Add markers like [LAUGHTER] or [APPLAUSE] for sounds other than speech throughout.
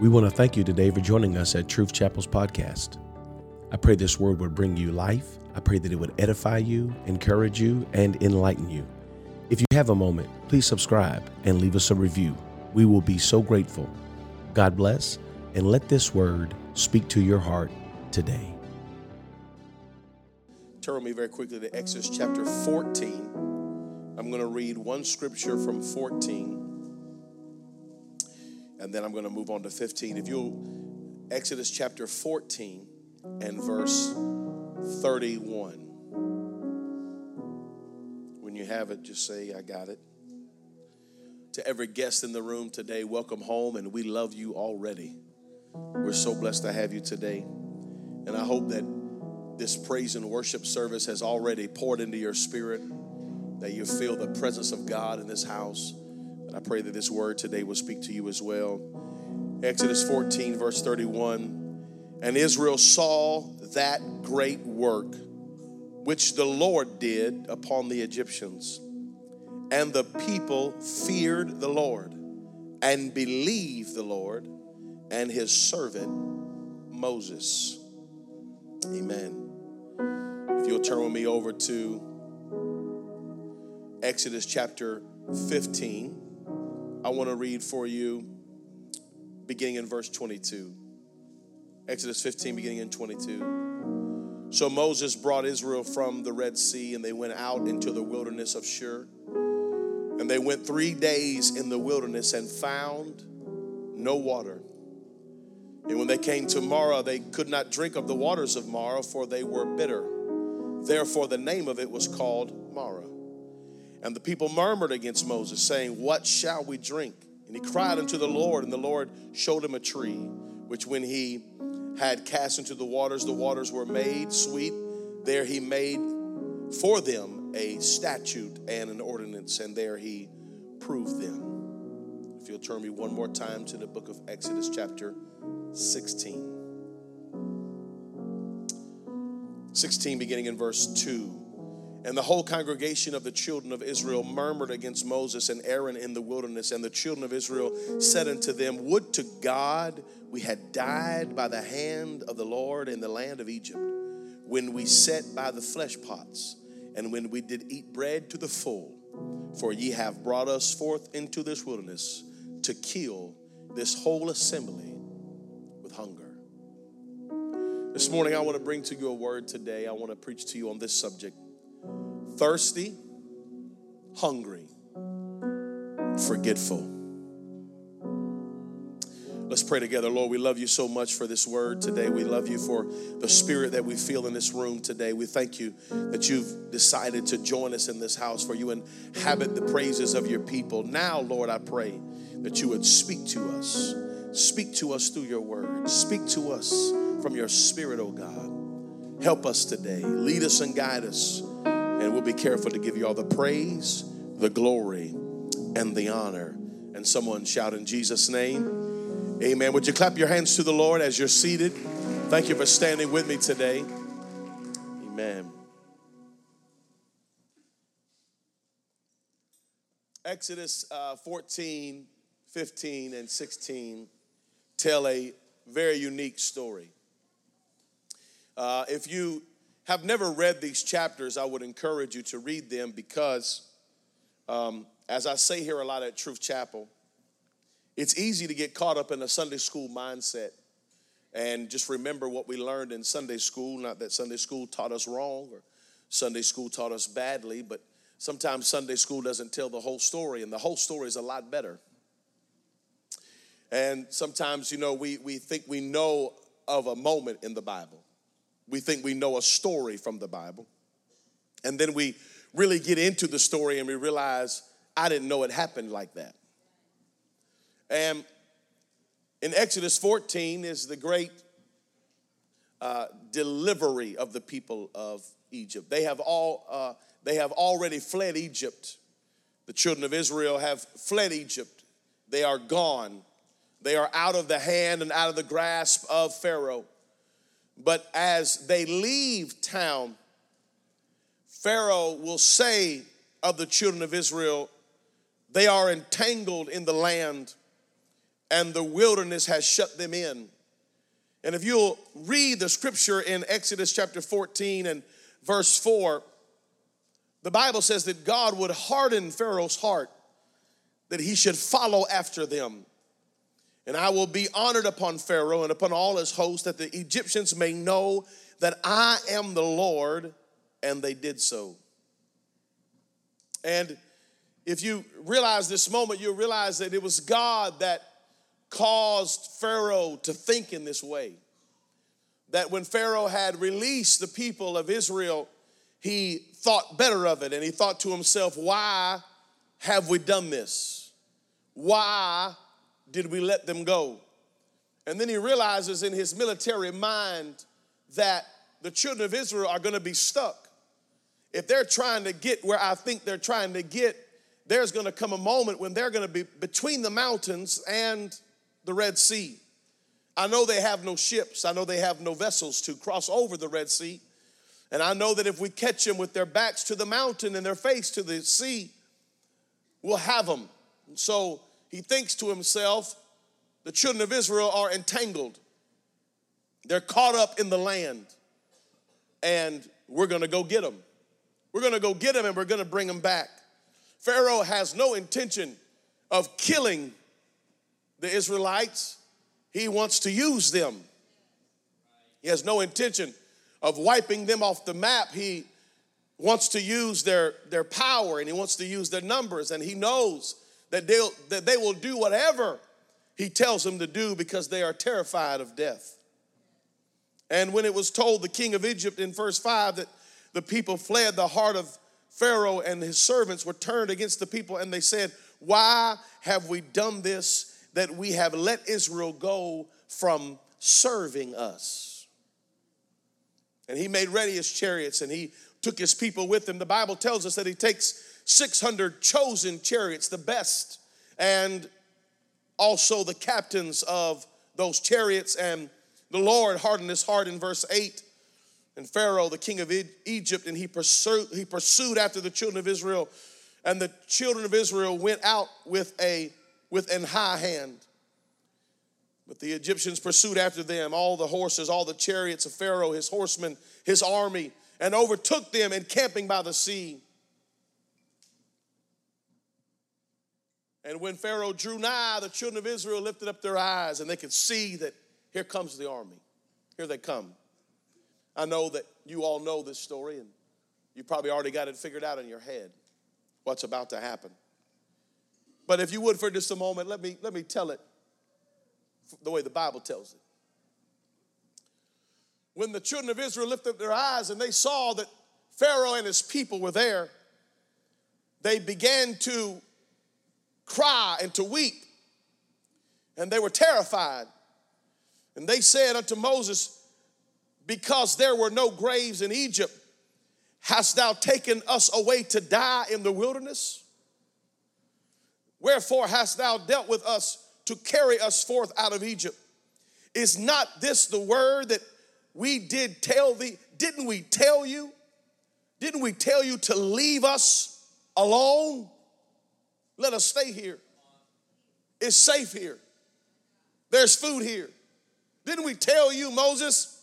We want to thank you today for joining us at Truth Chapel's podcast. I pray this word would bring you life. I pray that it would edify you, encourage you, and enlighten you. If you have a moment, please subscribe and leave us a review. We will be so grateful. God bless, and let this word speak to your heart today. Turn with me very quickly to Exodus chapter 14. I'm going to read one scripture from 14, and then I'm going to move on to 15. If you'll, Exodus chapter 14 and verse 31. When you have it, just say, I got it. To every guest in the room today, welcome home, and we love you already. We're so blessed to have you today. And I hope that this praise and worship service has already poured into your spirit, that you feel the presence of God in this house. And I pray that this word today will speak to you as well. Exodus 14, verse 31. And Israel saw that great work which the Lord did upon the Egyptians. And the people feared the Lord and believed the Lord and his servant Moses. Amen. If you'll turn with me over to Exodus chapter 15, I want to read for you beginning in verse 22. Exodus 15, beginning in 22. So Moses brought Israel from the Red Sea, and they went out into the wilderness of Shur. And they went three days in the wilderness and found no water. And when they came to Marah, they could not drink of the waters of Marah, for they were bitter. Therefore, the name of it was called Marah. And the people murmured against Moses, saying, What shall we drink? And he cried unto the Lord, and the Lord showed him a tree, which when he had cast into the waters, the waters were made sweet. There he made for them a statute and an ordinance, and there he proved them. If you'll turn me one more time to the book of Exodus, chapter 16. 16, beginning in verse 2. And the whole congregation of the children of Israel murmured against Moses and Aaron in the wilderness. And the children of Israel said unto them, Would to God we had died by the hand of the Lord in the land of Egypt, when we sat by the flesh pots, and when we did eat bread to the full. For ye have brought us forth into this wilderness to kill this whole assembly with hunger. This morning, I want to bring to you a word today. I want to preach to you on this subject thirsty, hungry, forgetful. Let's pray together. Lord, we love you so much for this word today. We love you for the spirit that we feel in this room today. We thank you that you've decided to join us in this house, for you inhabit the praises of your people. Now, Lord, I pray that you would speak to us. Speak to us through your word. Speak to us from your spirit, oh God. Help us today. Lead us and guide us. And we'll be careful to give you all the praise, the glory, and the honor. And someone shout in Jesus' name. Amen. Would you clap your hands to the Lord as you're seated? Thank you for standing with me today. Amen. Exodus uh, 14, 15, and 16 tell a very unique story. Uh, if you have never read these chapters, I would encourage you to read them because, um, as I say here a lot at Truth Chapel, it's easy to get caught up in a Sunday school mindset and just remember what we learned in Sunday school. Not that Sunday school taught us wrong or Sunday school taught us badly, but sometimes Sunday school doesn't tell the whole story, and the whole story is a lot better. And sometimes, you know, we, we think we know of a moment in the Bible, we think we know a story from the Bible, and then we really get into the story and we realize, I didn't know it happened like that. And in Exodus 14 is the great uh, delivery of the people of Egypt. They have all uh, they have already fled Egypt. The children of Israel have fled Egypt. They are gone. They are out of the hand and out of the grasp of Pharaoh. But as they leave town, Pharaoh will say of the children of Israel, they are entangled in the land and the wilderness has shut them in. And if you'll read the scripture in Exodus chapter 14 and verse 4, the Bible says that God would harden Pharaoh's heart that he should follow after them. And I will be honored upon Pharaoh and upon all his hosts, that the Egyptians may know that I am the Lord, and they did so. And if you realize this moment, you'll realize that it was God that caused Pharaoh to think in this way. That when Pharaoh had released the people of Israel, he thought better of it and he thought to himself, Why have we done this? Why did we let them go? And then he realizes in his military mind that the children of Israel are going to be stuck. If they're trying to get where I think they're trying to get, there's going to come a moment when they're going to be between the mountains and the Red Sea. I know they have no ships, I know they have no vessels to cross over the Red Sea. And I know that if we catch them with their backs to the mountain and their face to the sea, we'll have them. So he thinks to himself, the children of Israel are entangled. They're caught up in the land. And we're to go get them. We're to go get them and we're to bring them back. Pharaoh has no intention of killing the Israelites, he wants to use them. He has no intention of wiping them off the map. He wants to use their, their power and he wants to use their numbers, and he knows that, they'll, that they will do whatever he tells them to do because they are terrified of death. And when it was told the king of Egypt in verse 5 that the people fled, the heart of Pharaoh and his servants were turned against the people, and they said, Why have we done this that we have let Israel go from serving us? And he made ready his chariots and he took his people with him. The Bible tells us that he takes 600 chosen chariots, the best, and also the captains of those chariots. And the Lord hardened his heart in verse 8. And Pharaoh, the king of Egypt, and he pursued, he pursued after the children of Israel. And the children of Israel went out with a with an high hand. But the Egyptians pursued after them, all the horses, all the chariots of Pharaoh, his horsemen, his army, and overtook them encamping by the sea. And when Pharaoh drew nigh, the children of Israel lifted up their eyes and they could see that here comes the army. Here they come. I know that you all know this story and you probably already got it figured out in your head what's about to happen. But if you would for just a moment, let me, let me tell it the way the Bible tells it. When the children of Israel lifted up their eyes and they saw that Pharaoh and his people were there, they began to cry and to weep. And they were terrified. And they said unto Moses, Because there were no graves in Egypt, hast thou taken us away to die in the wilderness? Wherefore hast thou dealt with us to carry us forth out of Egypt? Is not this the word that we did tell thee? Didn't we tell you? Didn't we tell you to leave us alone? Let us stay here. It's safe here. There's food here. Didn't we tell you, Moses?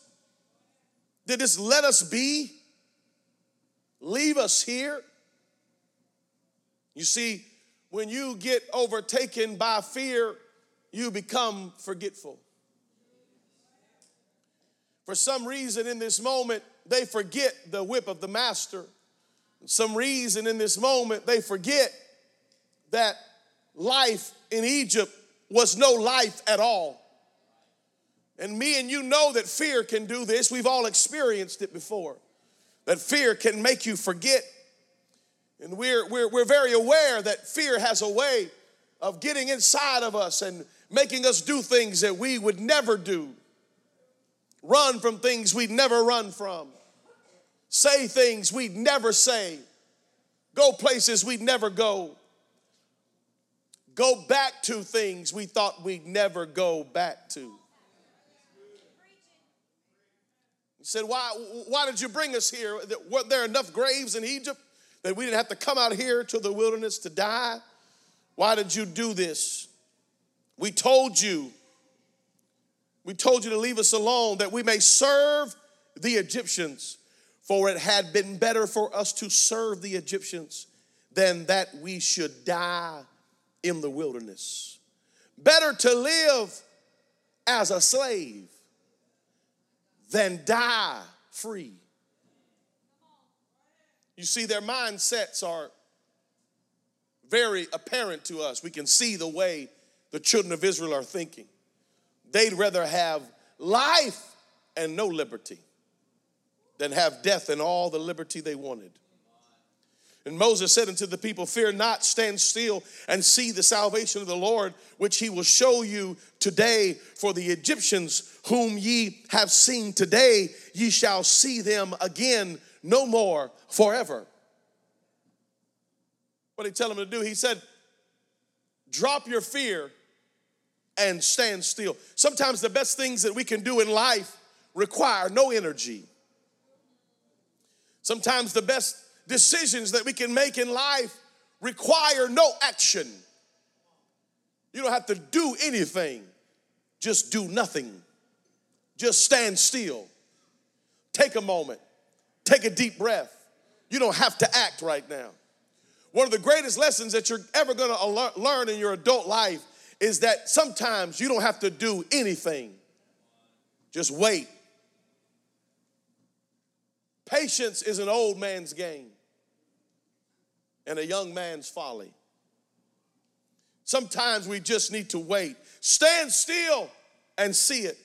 Did this let us be? Leave us here? You see, when you get overtaken by fear, you become forgetful. For some reason, in this moment, they forget the whip of the master. some reason, in this moment, they forget that life in Egypt was no life at all. And me and you know that fear can do this. We've all experienced it before. That fear can make you forget and we're, we're, we're very aware that fear has a way of getting inside of us and making us do things that we would never do, run from things we'd never run from, say things we'd never say, go places we'd never go, go back to things we thought we'd never go back to. He said, Why, why did you bring us here? Weren't there enough graves in Egypt? that we didn't have to come out here to the wilderness to die? Why did you do this? We told you, we told you to leave us alone that we may serve the Egyptians, for it had been better for us to serve the Egyptians than that we should die in the wilderness. Better to live as a slave than die free. You see, their mindsets are very apparent to us. We can see the way the children of Israel are thinking. They'd rather have life and no liberty than have death and all the liberty they wanted. And Moses said unto the people, Fear not, stand still and see the salvation of the Lord, which he will show you today. For the Egyptians whom ye have seen today, ye shall see them again no more forever. What did he tell them to do? He said, Drop your fear and stand still. Sometimes the best things that we can do in life require no energy. Sometimes the best decisions that we can make in life require no action. You don't have to do anything, just do nothing. Just stand still. Take a moment, take a deep breath. You don't have to act right now. One of the greatest lessons that you're ever gonna learn in your adult life is that sometimes you don't have to do anything, just wait. Patience is an old man's game and a young man's folly. Sometimes we just need to wait. Stand still and see it.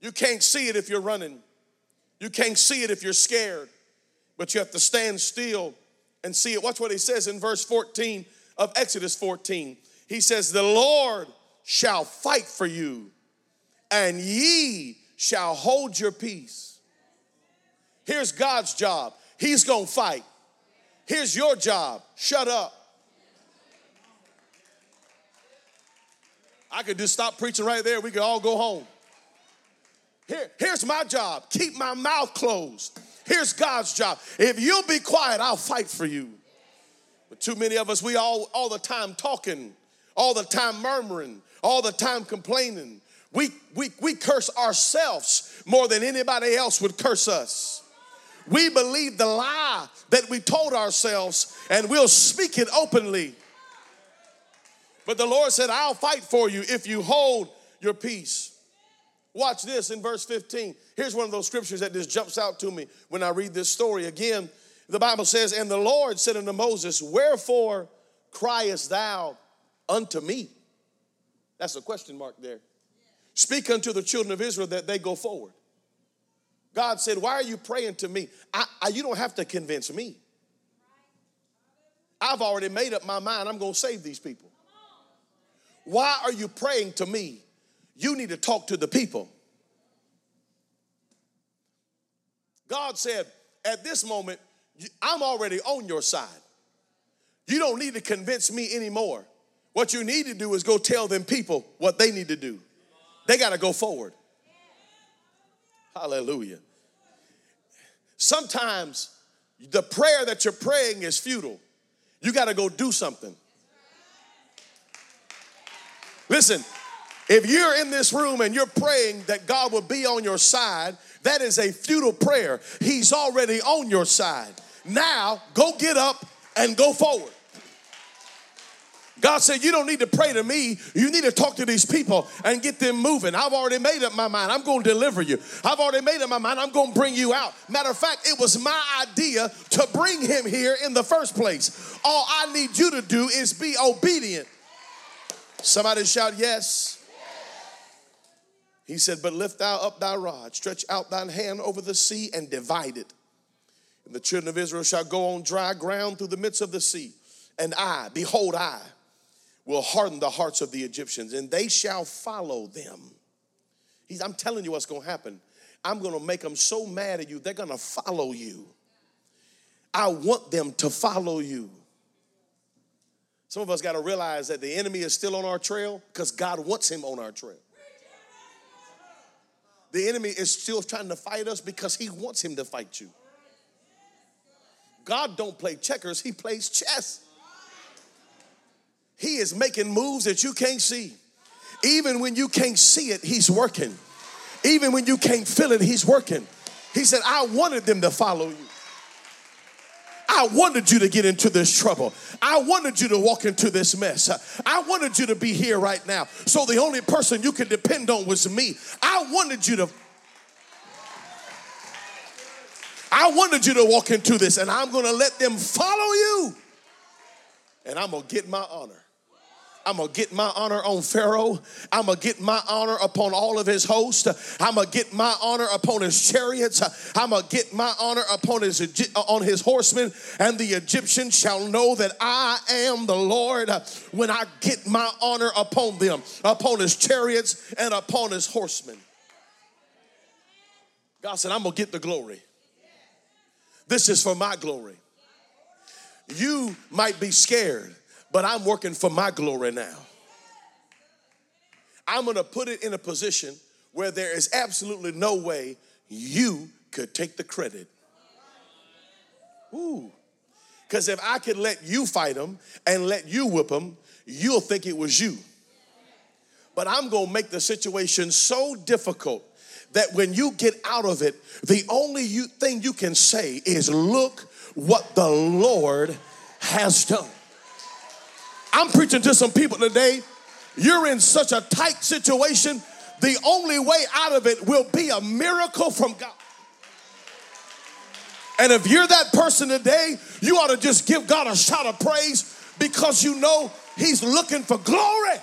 You can't see it if you're running, you can't see it if you're scared, but you have to stand still and see it. Watch what he says in verse 14 of Exodus 14. He says, The Lord shall fight for you, and ye shall hold your peace. Here's God's job He's gonna fight. Here's your job shut up. I could just stop preaching right there. We could all go home. Here, here's my job keep my mouth closed. Here's God's job. If you'll be quiet, I'll fight for you. But too many of us, we all all the time talking, all the time murmuring, all the time complaining. We, we, we curse ourselves more than anybody else would curse us. We believe the lie that we told ourselves and we'll speak it openly. But the Lord said, I'll fight for you if you hold your peace. Watch this in verse 15. Here's one of those scriptures that just jumps out to me when I read this story. Again, the Bible says, And the Lord said unto Moses, Wherefore criest thou unto me? That's a question mark there. Speak unto the children of Israel that they go forward. God said, Why are you praying to me? I, I, you don't have to convince me. I've already made up my mind. I'm going to save these people. Why are you praying to me? You need to talk to the people. God said, At this moment, I'm already on your side. You don't need to convince me anymore. What you need to do is go tell them people what they need to do. They got to go forward. Hallelujah. Sometimes the prayer that you're praying is futile. You got to go do something. Listen, if you're in this room and you're praying that God will be on your side, that is a futile prayer. He's already on your side. Now, go get up and go forward. God said, You don't need to pray to me. You need to talk to these people and get them moving. I've already made up my mind. I'm going to deliver you. I've already made up my mind. I'm going to bring you out. Matter of fact, it was my idea to bring him here in the first place. All I need you to do is be obedient. Somebody shout, Yes. He said, But lift thou up thy rod, stretch out thine hand over the sea, and divide it. And the children of Israel shall go on dry ground through the midst of the sea. And I, behold, I, will harden the hearts of the Egyptians, and they shall follow them. He's, I'm telling you what's going to happen. I'm going to make them so mad at you, they're going to follow you. I want them to follow you. Some of us got to realize that the enemy is still on our trail because God wants him on our trail. The enemy is still trying to fight us because he wants him to fight you. God don't play checkers, he plays chess. He is making moves that you can't see. Even when you can't see it, He's working. Even when you can't feel it, He's working. He said, I wanted them to follow you. I wanted you to get into this trouble. I wanted you to walk into this mess. I wanted you to be here right now. So the only person you could depend on was me. I wanted you to I wanted you to walk into this and I'm going to let them follow you. And I'm going to get my honor. I'm gonna get my honor on Pharaoh. I'm gonna get my honor upon all of his host. I'm gonna get my honor upon his chariots. I'm gonna get my honor upon his uh, on his horsemen. And the Egyptians shall know that I am the Lord when I get my honor upon them, upon his chariots and upon his horsemen. God said, I'm gonna get the glory. This is for my glory. You might be scared but I'm working for my glory now. I'm gonna put it in a position where there is absolutely no way you could take the credit. Ooh. Because if I could let you fight them and let you whip them, you'll think it was you. But I'm gonna make the situation so difficult that when you get out of it, the only you, thing you can say is, Look what the Lord has done. I'm preaching to some people today. You're in such a tight situation. The only way out of it will be a miracle from God. And if you're that person today, you ought to just give God a shout of praise because you know He's looking for glory.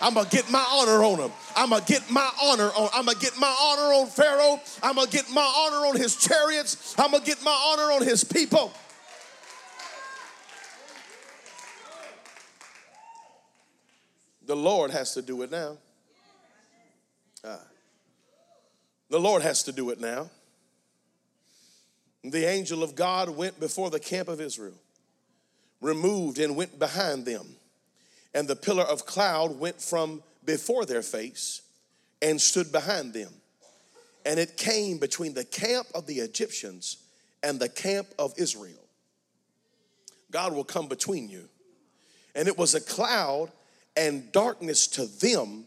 I'm gonna get my honor on him. I'm gonna get my honor on. I'm gonna get my honor on Pharaoh. I'm gonna get my honor on his chariots. I'm gonna get my honor on his people. The Lord has to do it now. Ah. The Lord has to do it now. The angel of God went before the camp of Israel, removed and went behind them. And the pillar of cloud went from before their face and stood behind them. And it came between the camp of the Egyptians and the camp of Israel. God will come between you. And it was a cloud and darkness to them,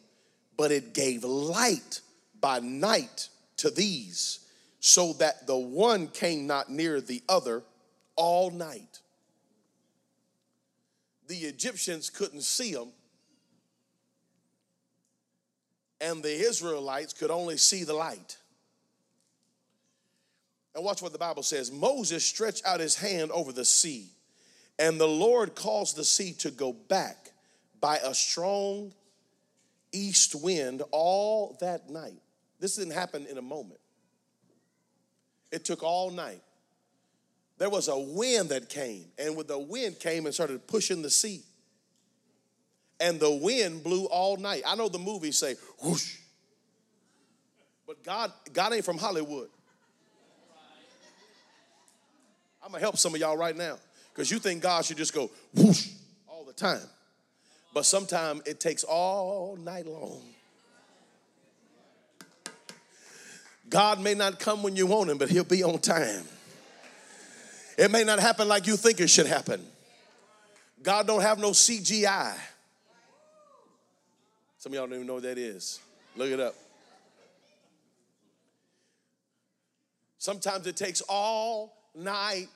but it gave light by night to these, so that the one came not near the other all night. The Egyptians couldn't see them, and the Israelites could only see the light. And watch what the Bible says Moses stretched out his hand over the sea, and the Lord caused the sea to go back by a strong east wind all that night. This didn't happen in a moment, it took all night. There was a wind that came, and with the wind came and started pushing the sea. And the wind blew all night. I know the movies say whoosh, but God, God ain't from Hollywood. I'm gonna help some of y'all right now because you think God should just go whoosh all the time. But sometimes it takes all night long. God may not come when you want him, but he'll be on time. It may not happen like you think it should happen. God don't have no CGI. Some of y'all don't even know what that is. Look it up. Sometimes it takes all night.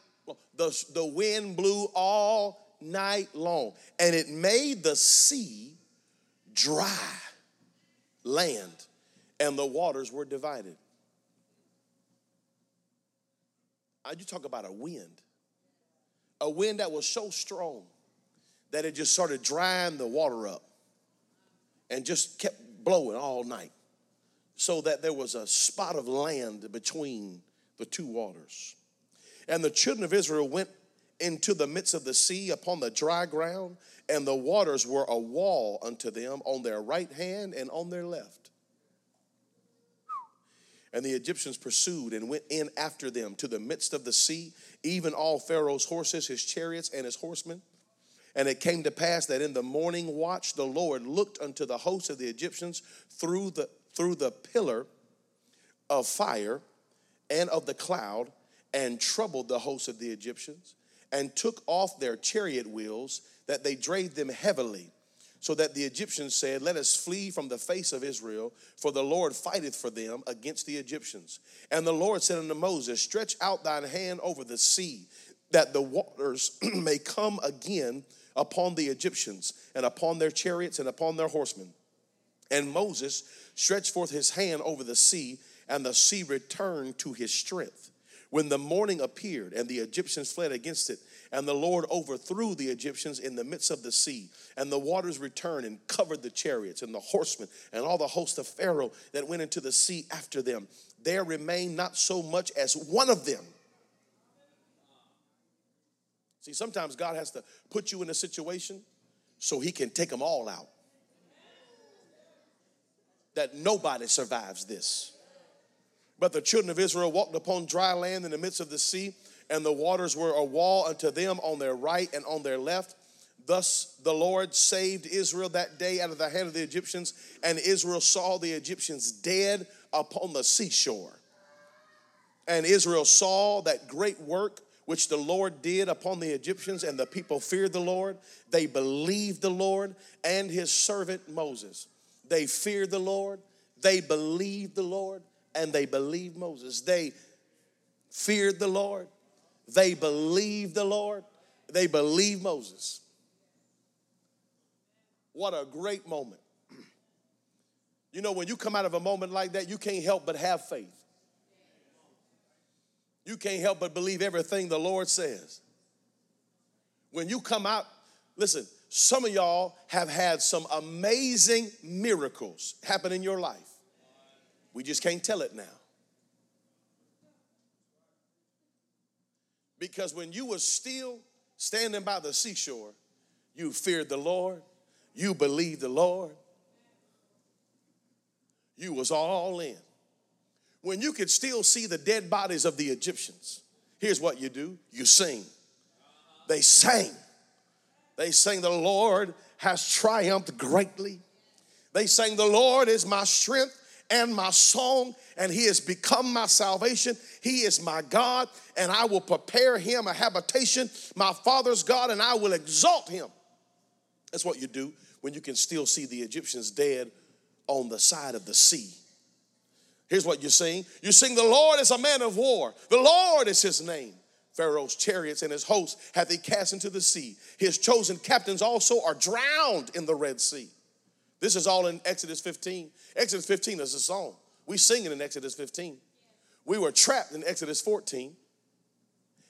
The, the wind blew all night long. And it made the sea dry land, and the waters were divided. I you talk about a wind. A wind that was so strong that it just started drying the water up and just kept blowing all night. So that there was a spot of land between the two waters. And the children of Israel went into the midst of the sea upon the dry ground, and the waters were a wall unto them on their right hand and on their left. And the Egyptians pursued and went in after them to the midst of the sea, even all Pharaoh's horses, his chariots, and his horsemen. And it came to pass that in the morning watch the Lord looked unto the host of the Egyptians through the through the pillar of fire and of the cloud and troubled the host of the Egyptians and took off their chariot wheels that they drave them heavily so that the Egyptians said, Let us flee from the face of Israel, for the Lord fighteth for them against the Egyptians. And the Lord said unto Moses, Stretch out thine hand over the sea, that the waters [CLEARS THROAT] may come again upon the Egyptians, and upon their chariots, and upon their horsemen. And Moses stretched forth his hand over the sea, and the sea returned to his strength. When the morning appeared, and the Egyptians fled against it, and the Lord overthrew the Egyptians in the midst of the sea, and the waters returned and covered the chariots and the horsemen and all the host of Pharaoh that went into the sea after them. There remained not so much as one of them. See, sometimes God has to put you in a situation so he can take them all out. That nobody survives this. But the children of Israel walked upon dry land in the midst of the sea and the waters were a wall unto them on their right and on their left. Thus the Lord saved Israel that day out of the hand of the Egyptians, and Israel saw the Egyptians dead upon the seashore. And Israel saw that great work which the Lord did upon the Egyptians, and the people feared the Lord. They believed the Lord and his servant Moses. They feared the Lord, they believed the Lord, and they believed Moses. They feared the Lord, they believed the Lord, they believed Moses. What a great moment. [CLEARS THROAT] You know, when you come out of a moment like that, you can't help but have faith. You can't help but believe everything the Lord says. When you come out, listen, some of y'all have had some amazing miracles happen in your life. We just can't tell it now. Because when you were still standing by the seashore, you feared the Lord, you believed the Lord, you was all in. When you could still see the dead bodies of the Egyptians, here's what you do you sing. They sang. They sang, The Lord has triumphed greatly. They sang, The Lord is my strength and my song, and he has become my salvation. He is my God, and I will prepare him a habitation, my father's God, and I will exalt him. That's what you do when you can still see the Egyptians dead on the side of the sea. Here's what you sing you sing, The Lord is a man of war, the Lord is his name. Pharaoh's chariots and his hosts hath he cast into the sea. His chosen captains also are drowned in the Red Sea. This is all in Exodus 15. Exodus 15 is a song. We sing it in Exodus 15. We were trapped in Exodus 14.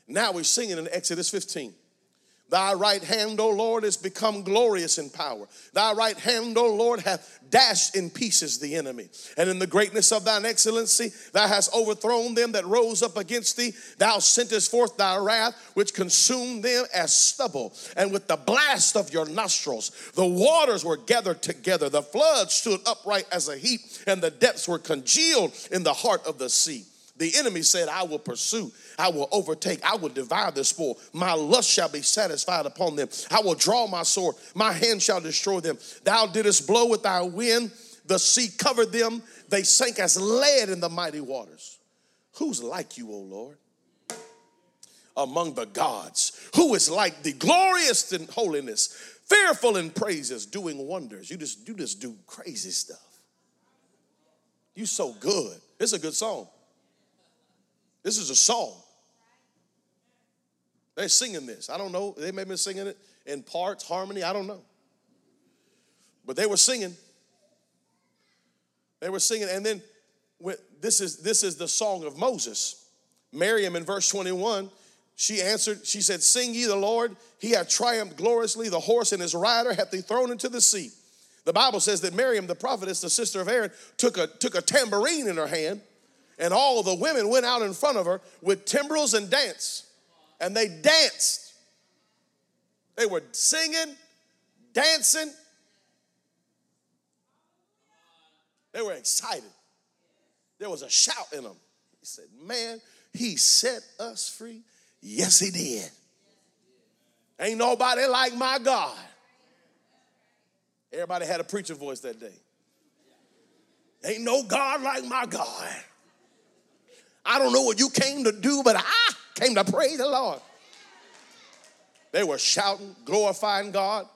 Now we're singing in Exodus 15. Thy right hand, O Lord, is become glorious in power. Thy right hand, O Lord, hath dashed in pieces the enemy. And in the greatness of thine excellency, thou hast overthrown them that rose up against thee. Thou sentest forth thy wrath, which consumed them as stubble. And with the blast of your nostrils, the waters were gathered together. The flood stood upright as a heap, and the depths were congealed in the heart of the sea. The enemy said, I will pursue, I will overtake, I will devour the spoil. My lust shall be satisfied upon them. I will draw my sword, my hand shall destroy them. Thou didst blow with thy wind, the sea covered them, they sank as lead in the mighty waters. Who's like you, O Lord? Among the gods, who is like the glorious in holiness, fearful in praises, doing wonders. You just, you just do crazy stuff. You so good. It's a good song. This is a song. They're singing this. I don't know. They may have been singing it in parts, harmony. I don't know. But they were singing. They were singing. And then this is this is the song of Moses. Miriam in verse 21, she answered, she said, Sing ye the Lord, he hath triumphed gloriously, the horse and his rider hath he thrown into the sea. The Bible says that Miriam, the prophetess, the sister of Aaron, took a, took a tambourine in her hand and all the women went out in front of her with timbrels and dance. And they danced. They were singing, dancing. They were excited. There was a shout in them. He said, Man, he set us free. Yes, he did. Ain't nobody like my God. Everybody had a preacher voice that day. Ain't no God like my God. I don't know what you came to do, but I came to praise the Lord. They were shouting, glorifying God.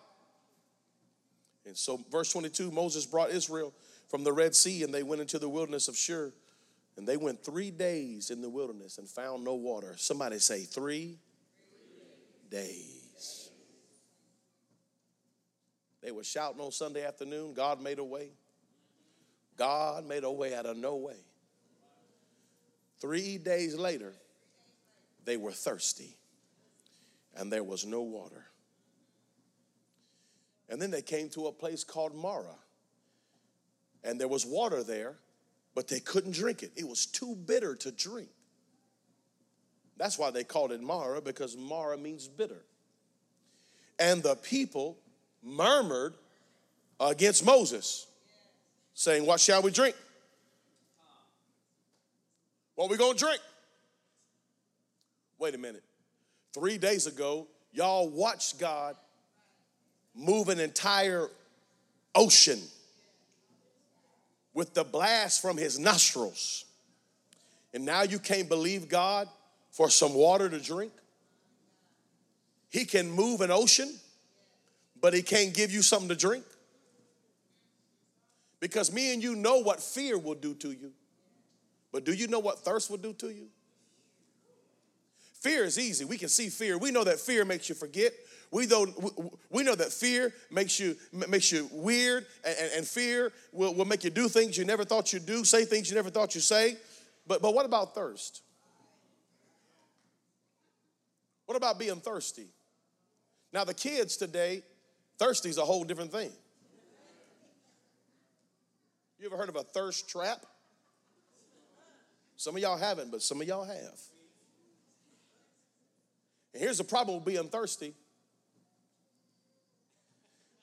And so, verse 22 Moses brought Israel from the Red Sea, and they went into the wilderness of Shur. And they went three days in the wilderness and found no water. Somebody say, three days. They were shouting on Sunday afternoon, God made a way. God made a way out of no way. Three days later, they were thirsty and there was no water. And then they came to a place called Marah And there was water there, but they couldn't drink it. It was too bitter to drink. That's why they called it Marah because Marah means bitter. And the people murmured against Moses, saying, What shall we drink? What we gonna drink? Wait a minute. Three days ago, y'all watched God move an entire ocean with the blast from his nostrils. And now you can't believe God for some water to drink? He can move an ocean, but he can't give you something to drink? Because me and you know what fear will do to you. But do you know what thirst will do to you? Fear is easy. We can see fear. We know that fear makes you forget. We know, we know that fear makes you, makes you weird, and, and fear will, will make you do things you never thought you'd do, say things you never thought you'd say. But, but what about thirst? What about being thirsty? Now, the kids today, thirsty is a whole different thing. You ever heard of a thirst trap? Some of y'all haven't, but some of y'all have. And here's the problem with being thirsty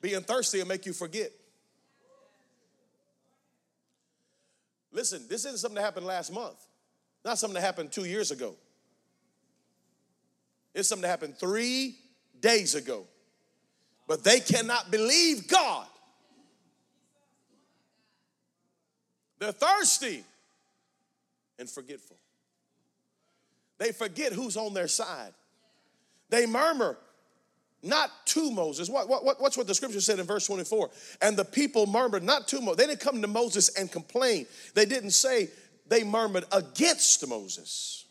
being thirsty will make you forget. Listen, this isn't something that happened last month, not something that happened two years ago. It's something that happened three days ago. But they cannot believe God. They're thirsty and forgetful. They forget who's on their side. They murmur, not to Moses. What, what, what's what the scripture said in verse 24? And the people murmured, not to Moses. They didn't come to Moses and complain. They didn't say they murmured against Moses.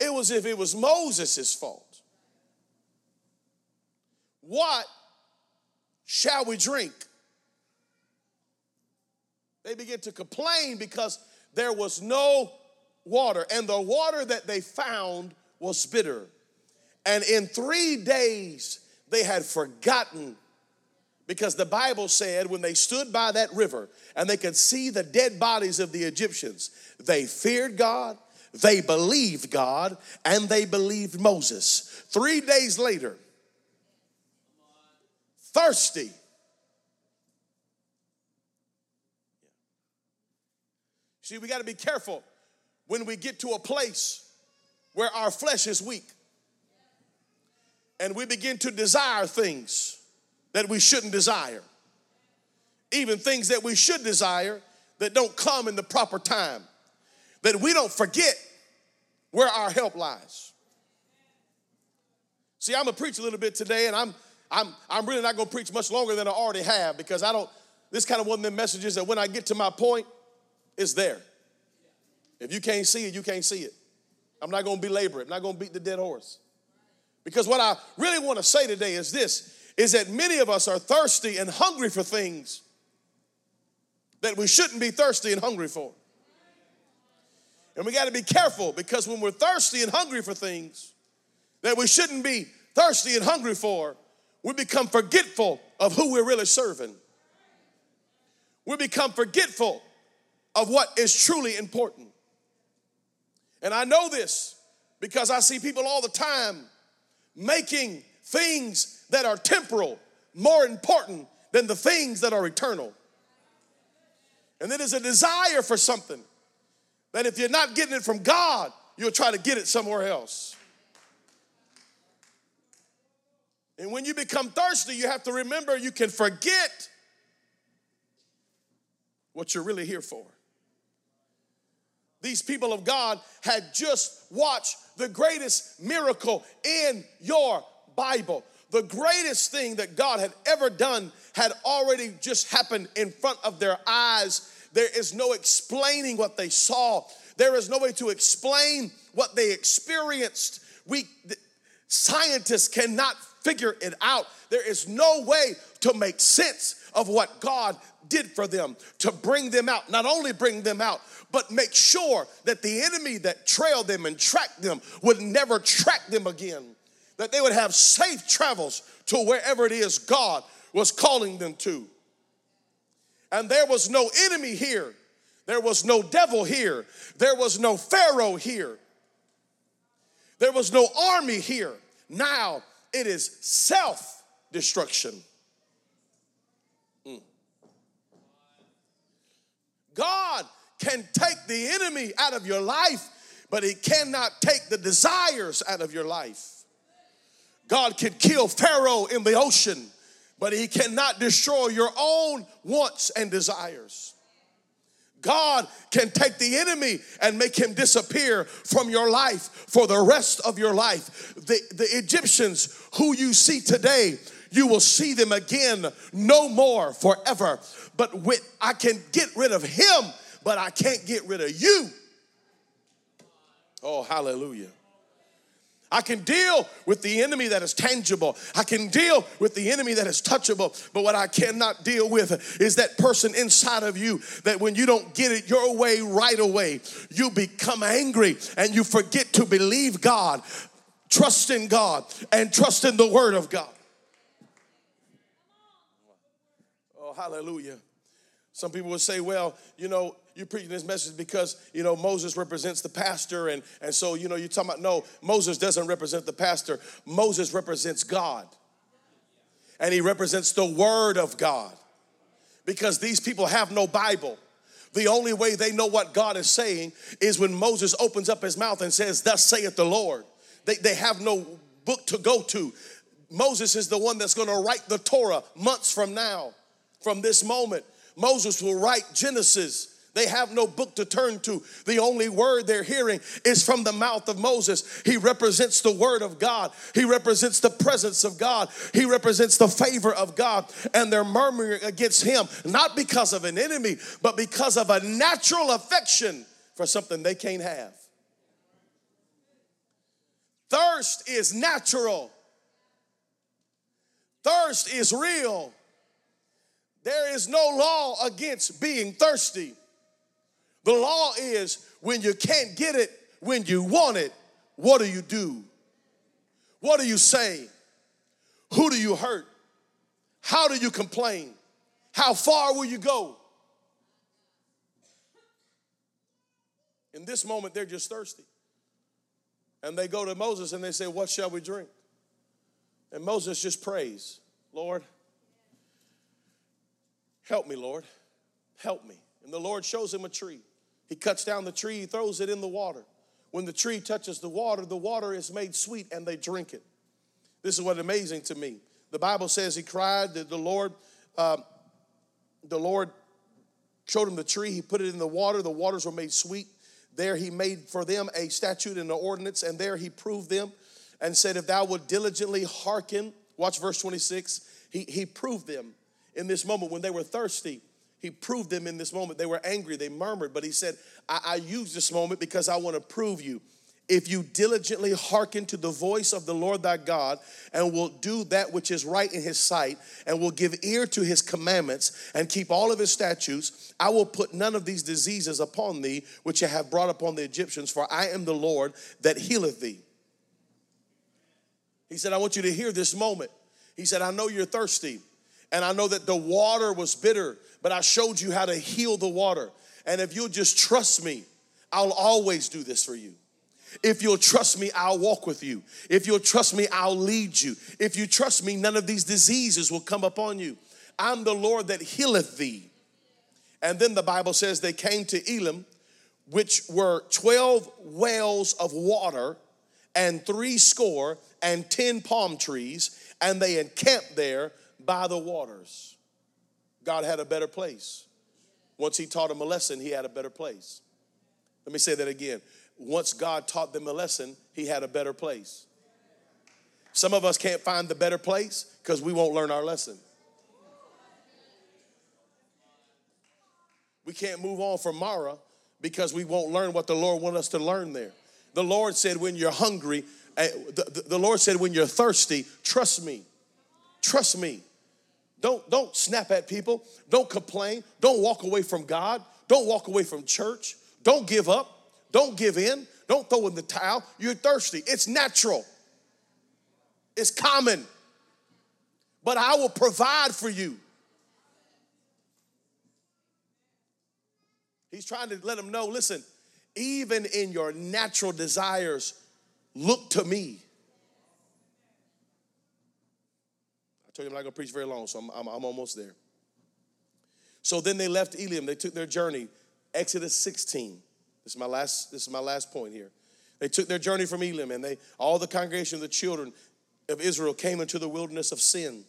It was if it was Moses' fault. What shall we drink? They begin to complain because there was no water, and the water that they found was bitter. And in three days, they had forgotten because the Bible said when they stood by that river and they could see the dead bodies of the Egyptians, they feared God, they believed God, and they believed Moses. Three days later, thirsty. See, we got to be careful when we get to a place where our flesh is weak and we begin to desire things that we shouldn't desire, even things that we should desire that don't come in the proper time, that we don't forget where our help lies. See, I'm gonna preach a little bit today, and I'm I'm I'm really not gonna preach much longer than I already have because I don't. This kind of one of them messages that when I get to my point, it's there. If you can't see it, you can't see it. I'm not gonna belabor it. I'm not gonna beat the dead horse. Because what I really want to say today is this is that many of us are thirsty and hungry for things that we shouldn't be thirsty and hungry for. And we got to be careful because when we're thirsty and hungry for things that we shouldn't be thirsty and hungry for, we become forgetful of who we're really serving. We become forgetful of what is truly important. And I know this because I see people all the time making things that are temporal more important than the things that are eternal. And then there's a desire for something that if you're not getting it from God, you'll try to get it somewhere else. And when you become thirsty, you have to remember you can forget what you're really here for. These people of God had just watched the greatest miracle in your Bible. the greatest thing that God had ever done had already just happened in front of their eyes. There is no explaining what they saw. There is no way to explain what they experienced. We scientists cannot figure it out. There is no way to make sense of what God did for them to bring them out. Not only bring them out, but make sure that the enemy that trailed them and tracked them would never track them again. That they would have safe travels to wherever it is God was calling them to. And there was no enemy here. There was no devil here. There was no Pharaoh here. There was no army here. Now it is self destruction. Mm. God can take the enemy out of your life, but he cannot take the desires out of your life. God can kill Pharaoh in the ocean, but he cannot destroy your own wants and desires. God can take the enemy and make him disappear from your life for the rest of your life. The, the Egyptians who you see today, you will see them again no more forever. But with, I can get rid of him but I can't get rid of you. Oh, hallelujah. I can deal with the enemy that is tangible. I can deal with the enemy that is touchable. But what I cannot deal with is that person inside of you that when you don't get it your way right away, you become angry and you forget to believe God, trust in God, and trust in the Word of God. Oh, hallelujah. Some people would say, well, you know, you're preaching this message because you know Moses represents the pastor, and and so you know you're talking about no, Moses doesn't represent the pastor. Moses represents God, and he represents the Word of God, because these people have no Bible. The only way they know what God is saying is when Moses opens up his mouth and says, "Thus saith the Lord." They they have no book to go to. Moses is the one that's going to write the Torah months from now, from this moment. Moses will write Genesis they have no book to turn to. The only word they're hearing is from the mouth of Moses. He represents the word of God, he represents the presence of God, he represents the favor of God. And they're murmuring against him, not because of an enemy, but because of a natural affection for something they can't have. Thirst is natural. Thirst is real. There is no law against being thirsty. The law is when you can't get it when you want it, what do you do? What do you say? Who do you hurt? How do you complain? How far will you go? In this moment, they're just thirsty. And they go to Moses and they say, What shall we drink? And Moses just prays, Lord, help me, Lord, help me. And the Lord shows him a tree. He cuts down the tree, he throws it in the water. When the tree touches the water, the water is made sweet and they drink it. This is what amazing to me. The Bible says he cried that the Lord, uh, the Lord showed him the tree. He put it in the water. The waters were made sweet. There he made for them a statute and an ordinance, and there he proved them and said, If thou would diligently hearken, watch verse 26, he, he proved them in this moment when they were thirsty. He proved them in this moment. They were angry, they murmured, but he said, I, I use this moment because I want to prove you. If you diligently hearken to the voice of the Lord thy God and will do that which is right in his sight and will give ear to his commandments and keep all of his statutes, I will put none of these diseases upon thee which I have brought upon the Egyptians, for I am the Lord that healeth thee. He said, I want you to hear this moment. He said, I know you're thirsty and I know that the water was bitter but I showed you how to heal the water. And if you'll just trust me, I'll always do this for you. If you'll trust me, I'll walk with you. If you'll trust me, I'll lead you. If you trust me, none of these diseases will come upon you. I'm the Lord that healeth thee. And then the Bible says they came to Elim, which were 12 wells of water and three score and 10 palm trees, and they encamped there by the waters. God had a better place. Once he taught them a lesson, he had a better place. Let me say that again. Once God taught them a lesson, he had a better place. Some of us can't find the better place because we won't learn our lesson. We can't move on from Marah because we won't learn what the Lord wants us to learn there. The Lord said, when you're hungry, eh, the, the Lord said, when you're thirsty, trust me. Trust me. Don't, don't snap at people. Don't complain. Don't walk away from God. Don't walk away from church. Don't give up. Don't give in. Don't throw in the towel. You're thirsty. It's natural, it's common. But I will provide for you. He's trying to let them know listen, even in your natural desires, look to me. Told you I'm not going to preach very long, so I'm, I'm, I'm almost there. So then they left Elim. They took their journey. Exodus 16. This is my last, this is my last point here. They took their journey from Elim, and they all the congregation of the children of Israel came into the wilderness of Sin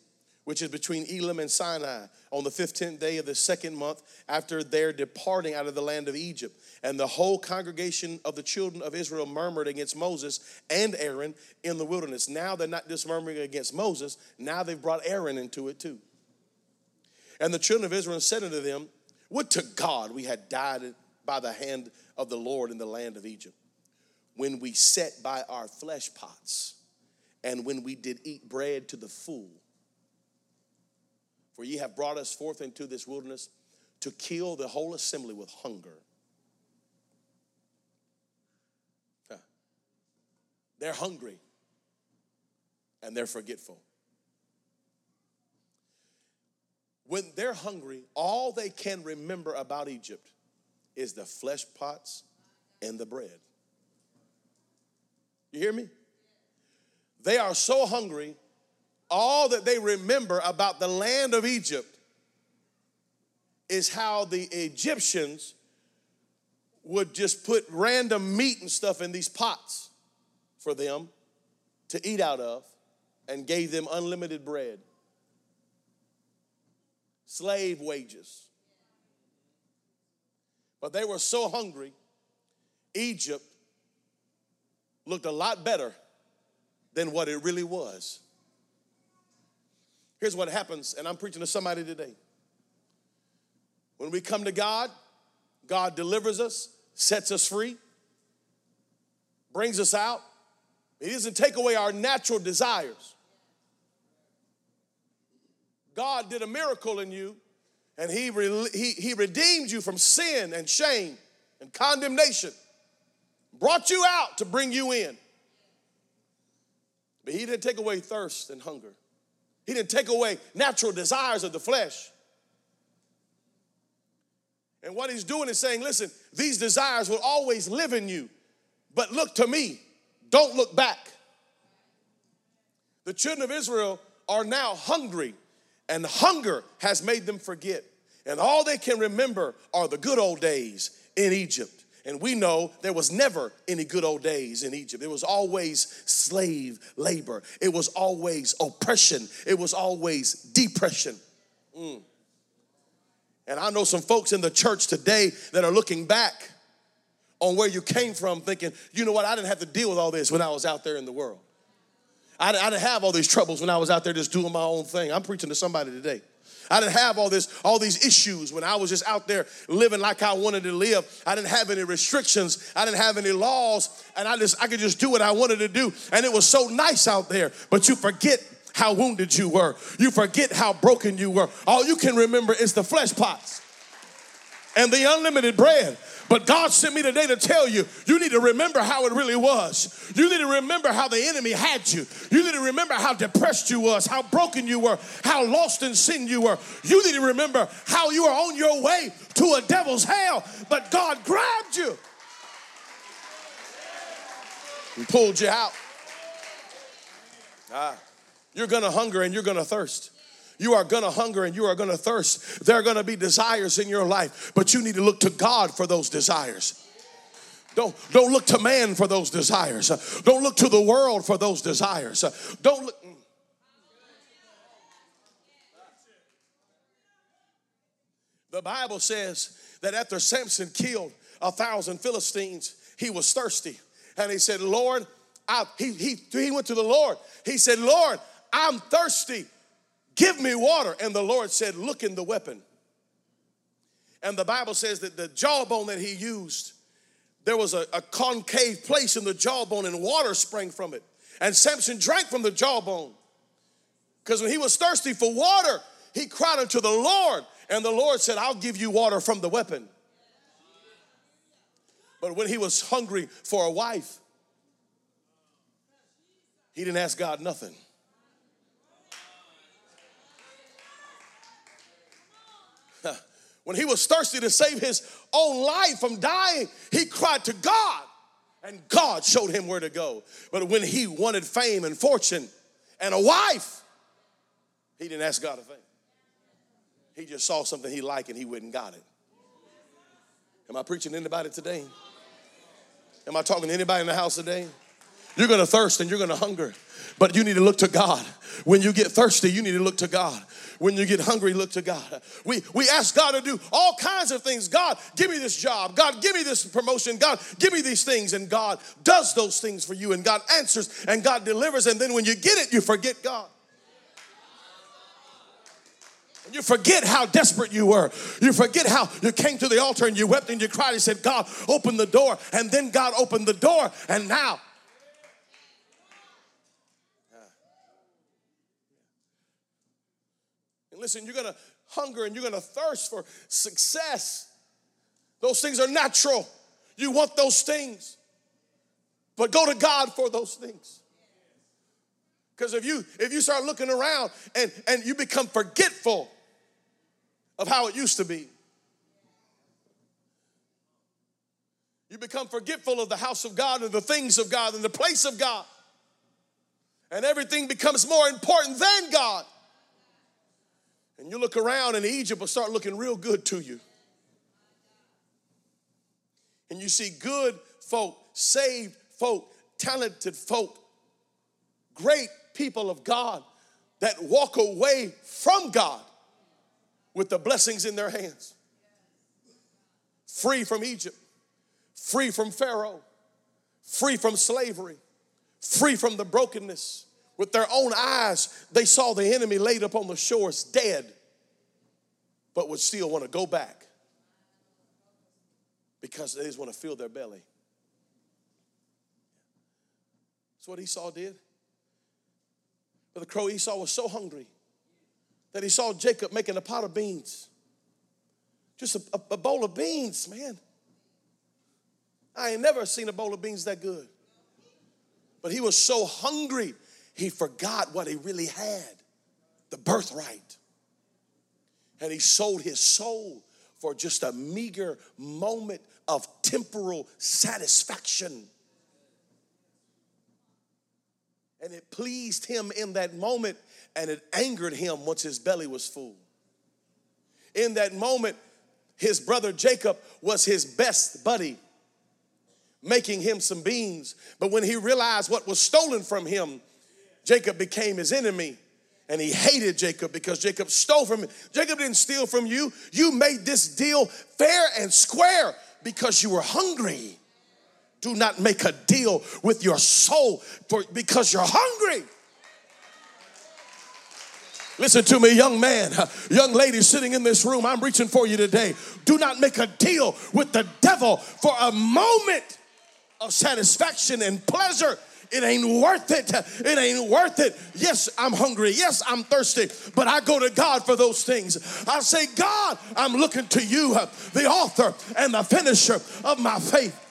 which is between Elim and Sinai, on the 15th day of the second month after their departing out of the land of Egypt. And the whole congregation of the children of Israel murmured against Moses and Aaron in the wilderness. Now they're not just murmuring against Moses, now they've brought Aaron into it too. And the children of Israel said unto them, Would to God we had died by the hand of the Lord in the land of Egypt, when we sat by our flesh pots, and when we did eat bread to the full for ye have brought us forth into this wilderness to kill the whole assembly with hunger. They're hungry and they're forgetful. When they're hungry, all they can remember about Egypt is the flesh pots and the bread. You hear me? They are so hungry all that they remember about the land of Egypt is how the Egyptians would just put random meat and stuff in these pots for them to eat out of and gave them unlimited bread. Slave wages. But they were so hungry, Egypt looked a lot better than what it really was. Here's what happens, and I'm preaching to somebody today. When we come to God, God delivers us, sets us free, brings us out. He doesn't take away our natural desires. God did a miracle in you, and he, re- he, he redeemed you from sin and shame and condemnation, brought you out to bring you in. But He didn't take away thirst and hunger. He didn't take away natural desires of the flesh. And what he's doing is saying, listen, these desires will always live in you, but look to me, don't look back. The children of Israel are now hungry, and hunger has made them forget. And all they can remember are the good old days in Egypt. And we know there was never any good old days in Egypt. It was always slave labor, it was always oppression, it was always depression. Mm. And I know some folks in the church today that are looking back on where you came from, thinking, you know what, I didn't have to deal with all this when I was out there in the world. I didn't have all these troubles when I was out there just doing my own thing. I'm preaching to somebody today. I didn't have all this, all these issues when I was just out there living like I wanted to live. I didn't have any restrictions. I didn't have any laws, and I just I could just do what I wanted to do. And it was so nice out there. But you forget how wounded you were. You forget how broken you were. All you can remember is the flesh pots and the unlimited bread. But God sent me today to tell you, you need to remember how it really was. You need to remember how the enemy had you. You need to remember how depressed you was, how broken you were, how lost in sin you were. You need to remember how you were on your way to a devil's hell, but God grabbed you and pulled you out. Ah, you're gonna hunger and you're gonna thirst. You are gonna hunger and you are gonna thirst. There are gonna be desires in your life, but you need to look to God for those desires. Don't, don't look to man for those desires. Don't look to the world for those desires. Don't look. Mm. The Bible says that after Samson killed a thousand Philistines, he was thirsty. And he said, Lord, I, he, he, he went to the Lord. He said, Lord, I'm thirsty. Give me water. And the Lord said, Look in the weapon. And the Bible says that the jawbone that he used, there was a, a concave place in the jawbone and water sprang from it. And Samson drank from the jawbone. Because when he was thirsty for water, he cried unto the Lord. And the Lord said, I'll give you water from the weapon. But when he was hungry for a wife, he didn't ask God nothing. When he was thirsty to save his own life from dying, he cried to God, and God showed him where to go. But when he wanted fame and fortune and a wife, he didn't ask God a thing. He just saw something he liked and he went and got it. Am I preaching to anybody today? Am I talking to anybody in the house today? You're gonna thirst and you're gonna hunger, but you need to look to God. When you get thirsty, you need to look to God. When you get hungry, look to God. We, we ask God to do all kinds of things. God, give me this job. God, give me this promotion. God, give me these things. And God does those things for you, and God answers, and God delivers. And then when you get it, you forget God. You forget how desperate you were. You forget how you came to the altar and you wept and you cried and said, God, open the door. And then God opened the door, and now listen, you're gonna hunger and you're gonna thirst for success. Those things are natural. You want those things. But go to God for those things. Because if you if you start looking around and, and you become forgetful of how it used to be, you become forgetful of the house of God and the things of God and the place of God. And everything becomes more important than God. And you look around and Egypt will start looking real good to you. And you see good folk, saved folk, talented folk, great people of God that walk away from God with the blessings in their hands. Free from Egypt, free from Pharaoh, free from slavery, free from the brokenness, with their own eyes, they saw the enemy laid upon the shores dead, but would still want to go back because they just want to fill their belly. That's what Esau did. But the crow Esau was so hungry that he saw Jacob making a pot of beans. Just a, a, a bowl of beans, man. I ain't never seen a bowl of beans that good. But he was so hungry he forgot what he really had the birthright. And he sold his soul for just a meager moment of temporal satisfaction. And it pleased him in that moment, and it angered him once his belly was full. In that moment, his brother Jacob was his best buddy, making him some beans. But when he realized what was stolen from him, Jacob became his enemy and he hated Jacob because Jacob stole from him. Jacob didn't steal from you. You made this deal fair and square because you were hungry. Do not make a deal with your soul for because you're hungry. Listen to me, young man, young lady sitting in this room, I'm reaching for you today. Do not make a deal with the devil for a moment of satisfaction and pleasure it ain't worth it. It ain't worth it. Yes, I'm hungry. Yes, I'm thirsty. But I go to God for those things. I say, God, I'm looking to you, the author and the finisher of my faith.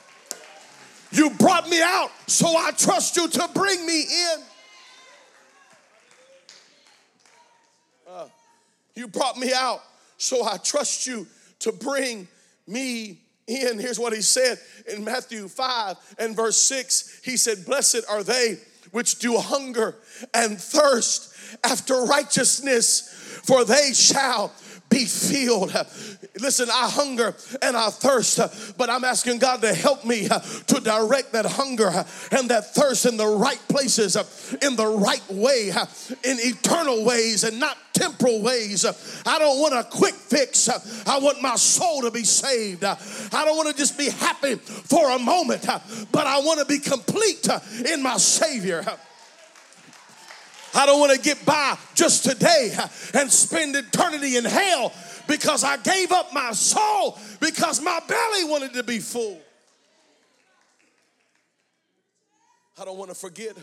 You brought me out, so I trust you to bring me in. Uh, you brought me out, so I trust you to bring me in. Here's what he said in Matthew 5 and verse 6. He said, Blessed are they which do hunger and thirst after righteousness, for they shall be filled. Listen, I hunger and I thirst, but I'm asking God to help me to direct that hunger and that thirst in the right places, in the right way, in eternal ways, and not temporal ways. I don't want a quick fix. I want my soul to be saved. I don't want to just be happy for a moment, but I want to be complete in my Savior. I don't want to get by just today and spend eternity in hell because I gave up my soul because my belly wanted to be full. I don't want to forget.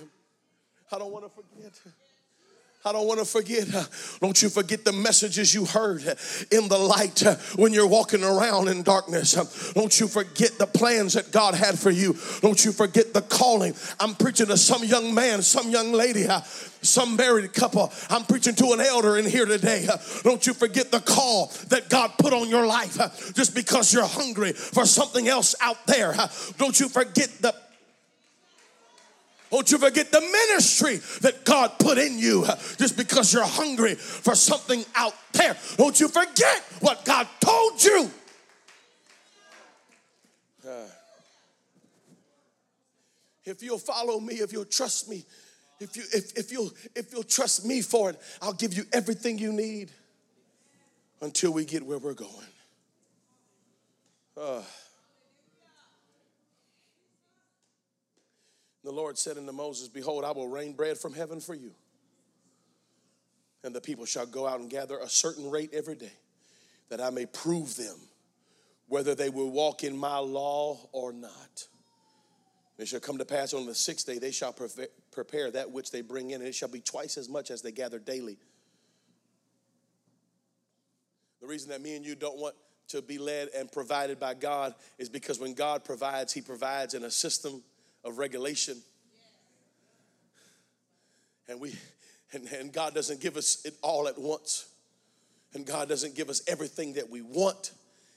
I don't want to forget. I don't want to forget. Uh, don't you forget the messages you heard uh, in the light uh, when you're walking around in darkness. Don't you forget the plans that God had for you. Don't you forget the calling. I'm preaching to some young man, some young lady, some married couple. I'm preaching to an elder in here today. Don't you forget the call that God put on your life just because you're hungry for something else out there. Don't you forget the don't you forget the ministry that God put in you just because you're hungry for something out there. Don't you forget what God told you. Uh, if you'll follow me, if you'll trust me, if you if, if you'll if you'll trust me for it, I'll give you everything you need until we get where we're going. Uh, The Lord said unto Moses, Behold, I will rain bread from heaven for you. And the people shall go out and gather a certain rate every day, that I may prove them whether they will walk in my law or not. It shall come to pass on the sixth day, they shall prepare that which they bring in, and it shall be twice as much as they gather daily. The reason that me and you don't want to be led and provided by God is because when God provides, He provides in a system of regulation. And we and, and God doesn't give us it all at once. And God doesn't give us everything that we want.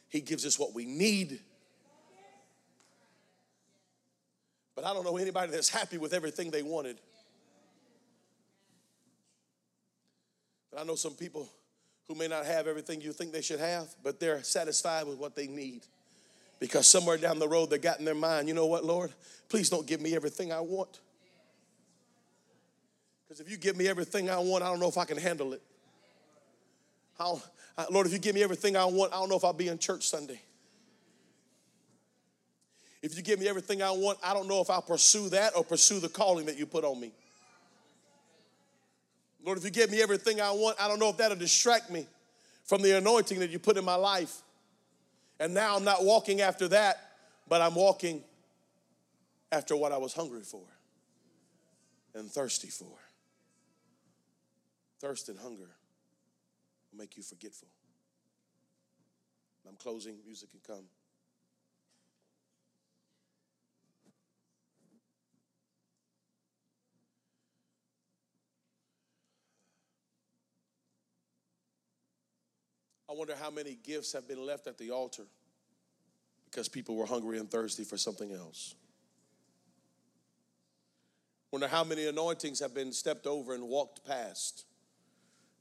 He gives us what we need. But I don't know anybody that's happy with everything they wanted. But I know some people who may not have everything you think they should have, but they're satisfied with what they need. Because somewhere down the road they got in their mind, you know what, Lord? Please don't give me everything I want. Because if you give me everything I want, I don't know if I can handle it. How, uh, Lord, if you give me everything I want, I don't know if I'll be in church Sunday. If you give me everything I want, I don't know if I'll pursue that or pursue the calling that you put on me. Lord, if you give me everything I want, I don't know if that'll distract me from the anointing that you put in my life. And now I'm not walking after that, but I'm walking after what I was hungry for and thirsty for. Thirst and hunger will make you forgetful. I'm closing, music can come. I wonder how many gifts have been left at the altar because people were hungry and thirsty for something else. Wonder how many anointings have been stepped over and walked past,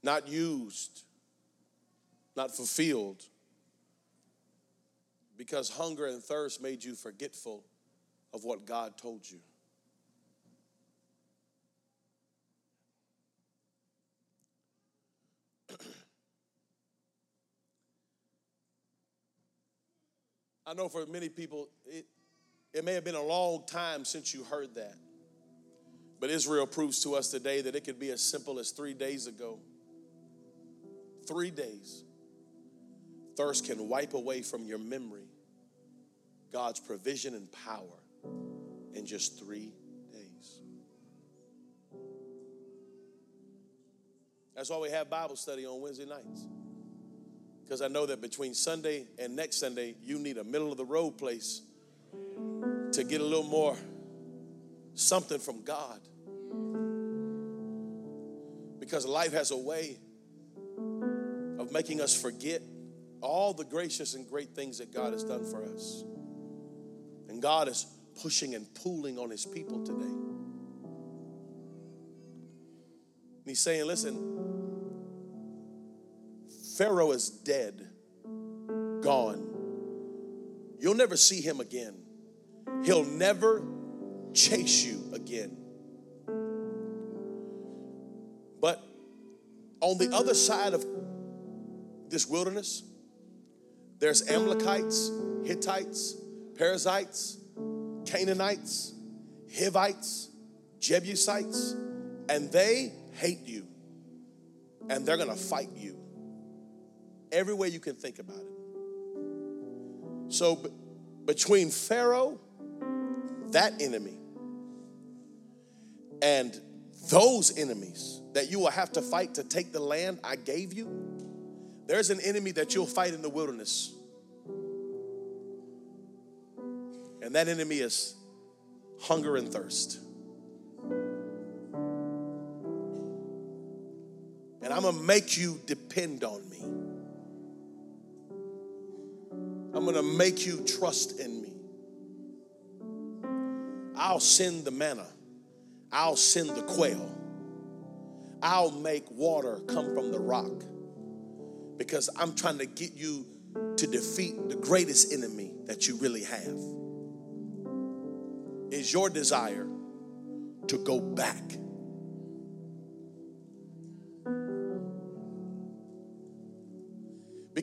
not used, not fulfilled, because hunger and thirst made you forgetful of what God told you. I know for many people, it, it may have been a long time since you heard that. But Israel proves to us today that it could be as simple as three days ago. Three days. Thirst can wipe away from your memory God's provision and power in just three days. That's why we have Bible study on Wednesday nights. Because I know that between Sunday and next Sunday, you need a middle of the road place to get a little more something from God. Because life has a way of making us forget all the gracious and great things that God has done for us. And God is pushing and pulling on his people today. And he's saying, listen, Pharaoh is dead, gone. You'll never see him again. He'll never chase you again. But On the other side of this wilderness, there's Amalekites, Hittites, Perizzites, Canaanites, Hivites, Jebusites, and they hate you. And they're going to fight you every way you can think about it. So, b- between Pharaoh, that enemy, and those enemies that you will have to fight to take the land I gave you, there's an enemy that you'll fight in the wilderness. And that enemy is hunger and thirst. And I'm gonna make you depend on me. I'm gonna make you trust in me. I'll send the manna, I'll send the quail, I'll make water come from the rock because I'm trying to get you to defeat the greatest enemy that you really have. Is your desire to go back?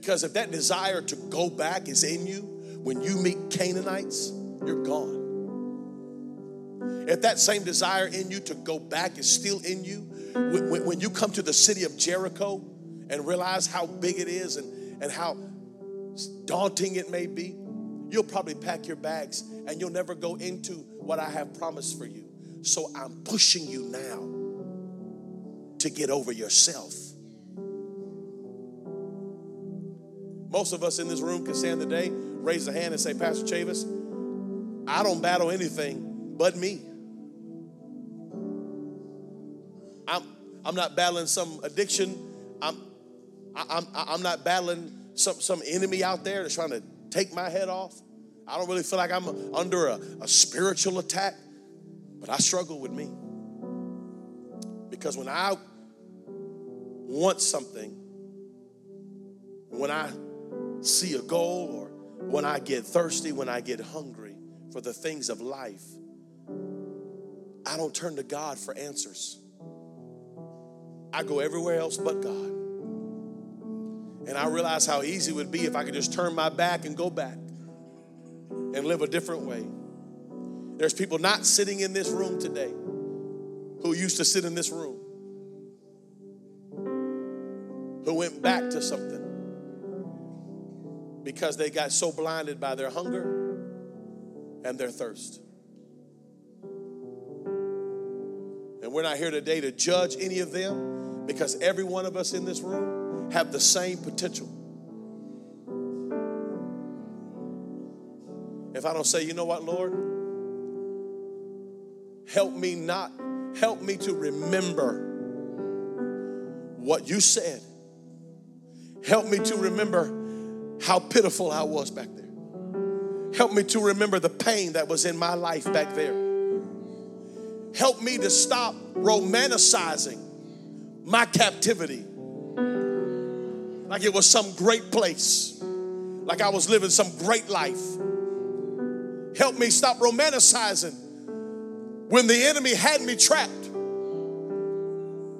Because if that desire to go back is in you, when you meet Canaanites, you're gone. If that same desire in you to go back is still in you, when, you come to the city of Jericho and realize how big it is and, and how daunting it may be, you'll probably pack your bags and you'll never go into what I have promised for you. So I'm pushing you now to get over yourself. Most of us in this room can stand today, raise a hand and say, Pastor Chavis, I don't battle anything but me. I'm, I'm not battling some addiction. I'm, I'm, I'm not battling some, some enemy out there that's trying to take my head off. I don't really feel like I'm under a, a spiritual attack, but I struggle with me. Because when I want something, when I see a goal, or when I get thirsty, when I get hungry for the things of life, I don't turn to God for answers. I go everywhere else but God. And I realize how easy it would be if I could just turn my back and go back and live a different way. There's people not sitting in this room today who used to sit in this room, who went back to something because they got so blinded by their hunger and their thirst. And we're not here today to judge any of them because every one of us in this room have the same potential. If I don't say, you know what, Lord, help me not, help me to remember what you said. Help me to remember how pitiful I was back there. Help me to remember the pain that was in my life back there. Help me to stop romanticizing my captivity like it was some great place, like I was living some great life. Help me stop romanticizing when the enemy had me trapped.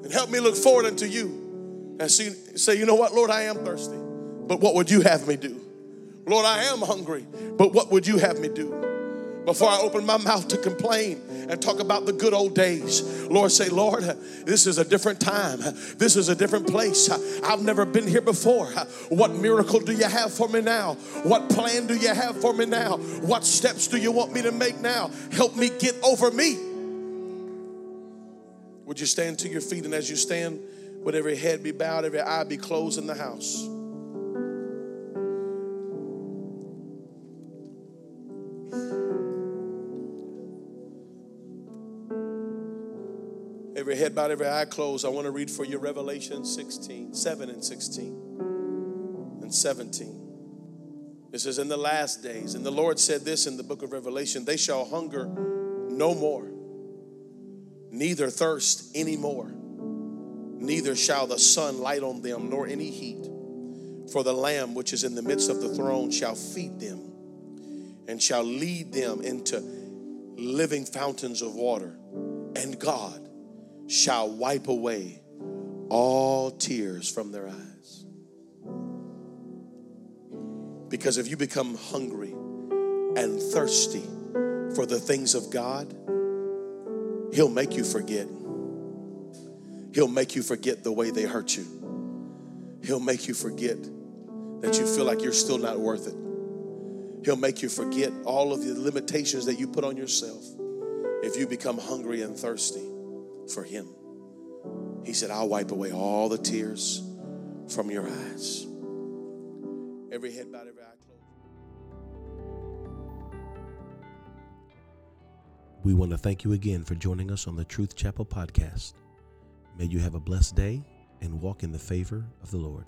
And help me look forward unto you and see, say, you know what, Lord, I am thirsty, but what would you have me do? Lord, I am hungry, but what would you have me do? Before I open my mouth to complain and talk about the good old days, Lord, say, Lord, this is a different time. This is a different place. I've never been here before. What miracle do you have for me now? What plan do you have for me now? What steps do you want me to make now? Help me get over me. Would you stand to your feet? And as you stand, would every head be bowed, every eye be closed in the house? Head bowed, every eye closed. I want to read for you Revelation 16, 7 and 16 and 17. It says, In the last days, and the Lord said this in the book of Revelation they shall hunger no more, neither thirst any more, neither shall the sun light on them, nor any heat. For the Lamb which is in the midst of the throne shall feed them and shall lead them into living fountains of water. And God shall wipe away all tears from their eyes. Because if you become hungry and thirsty for the things of God, He'll make you forget. He'll make you forget the way they hurt you. He'll make you forget that you feel like you're still not worth it. He'll make you forget all of the limitations that you put on yourself if you become hungry and thirsty for Him. He said, I'll wipe away all the tears from your eyes. Every head bowed, every eye closed. We want to thank you again for joining us on the Truth Chapel podcast. May you have a blessed day and walk in the favor of the Lord.